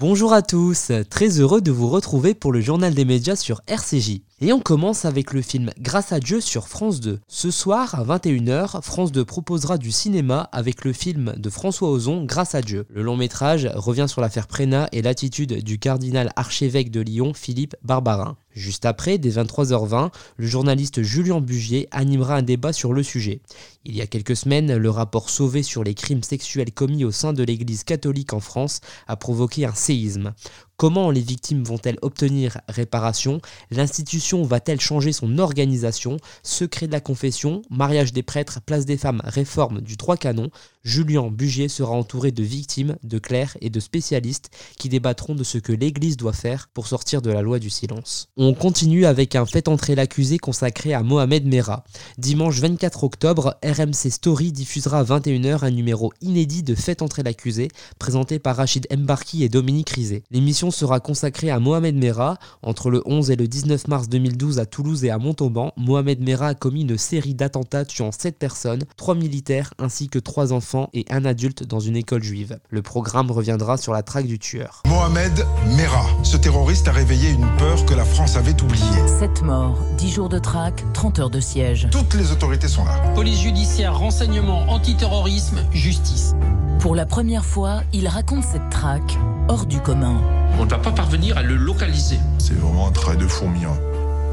Bonjour à tous, très heureux de vous retrouver pour le journal des médias sur RCJ. Et on commence avec le film Grâce à Dieu sur France 2. Ce soir à 21h, France 2 proposera du cinéma avec le film de François Ozon Grâce à Dieu. Le long métrage revient sur l'affaire Prénat et l'attitude du cardinal archevêque de Lyon Philippe Barbarin. Juste après, dès 23h20, le journaliste Julien Bugier animera un débat sur le sujet. Il y a quelques semaines, le rapport Sauvé sur les crimes sexuels commis au sein de l'Église catholique en France a provoqué un séisme. Comment les victimes vont-elles obtenir réparation? L'institution va-t-elle changer son organisation? Secret de la confession, mariage des prêtres, place des femmes, réforme du droit canon. Julien Bugier sera entouré de victimes, de clercs et de spécialistes qui débattront de ce que l'Église doit faire pour sortir de la loi du silence. Continue avec un fait entrer l'accusé consacré à Mohamed Merah. Dimanche 24 octobre, RMC Story diffusera à 21h un numéro inédit de Fait entrer l'accusé présenté par Rachid Mbarki et Dominique Rizet. L'émission sera consacré à Mohamed Merah. Entre le 11 et le 19 mars 2012 à Toulouse et à Montauban, Mohamed Merah a commis une série d'attentats tuant 7 personnes, 3 militaires ainsi que 3 enfants et un adulte dans une école juive. Le programme reviendra sur la traque du tueur. Mohamed Merah, ce terroriste a réveillé une peur que la France avait oubliée. 7 morts, 10 jours de traque, 30 heures de siège. Toutes les autorités sont là. Police judiciaire, renseignement, antiterrorisme, justice. Pour la première fois, il raconte cette traque hors du commun. On ne va pas parvenir à le localiser. C'est vraiment un travail de fourmi. hein.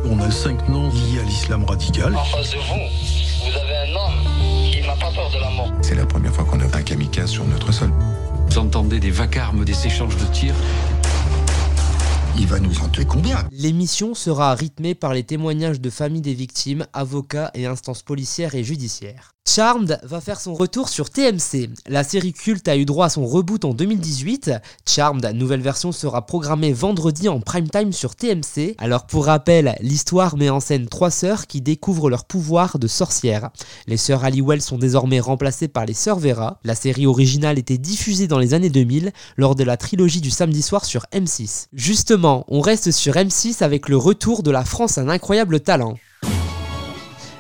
On a cinq noms liés à l'islam radical. En face de vous, vous avez un homme qui n'a pas peur de la mort. C'est la première fois qu'on a un kamikaze sur notre sol. Vous entendez des vacarmes, des échanges de tirs. Il va nous tuer combien? L'émission sera rythmée par les témoignages de familles des victimes, avocats et instances policières et judiciaires. Charmed va faire son retour sur TMC. La série culte a eu droit à son reboot en 2018. Charmed, nouvelle version, sera programmée vendredi en prime time sur TMC. Alors pour rappel, l'histoire met en scène trois sœurs qui découvrent leur pouvoir de sorcières. Les sœurs Halliwell sont désormais remplacées par les sœurs Vera. La série originale était diffusée dans les années 2000 lors de la trilogie du samedi soir sur M6. Justement, on reste sur M6 avec le retour de la France un incroyable talent.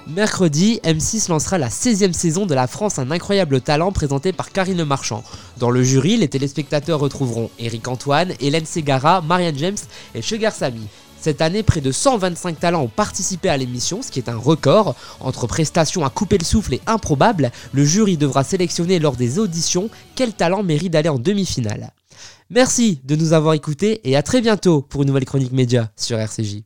Mercredi, M6 lancera la 16e saison de La France un incroyable talent présenté par Karine Marchand. Dans le jury, les téléspectateurs retrouveront Eric Antoine, Hélène Ségara, Marianne James et Sugar Samy. Cette année, près de 125 talents ont participé à l'émission, ce qui est un record. Entre prestations à couper le souffle et improbables, le jury devra sélectionner lors des auditions quel talent mérite d'aller en demi-finale. Merci de nous avoir écoutés et à très bientôt pour une nouvelle chronique média sur RCJ.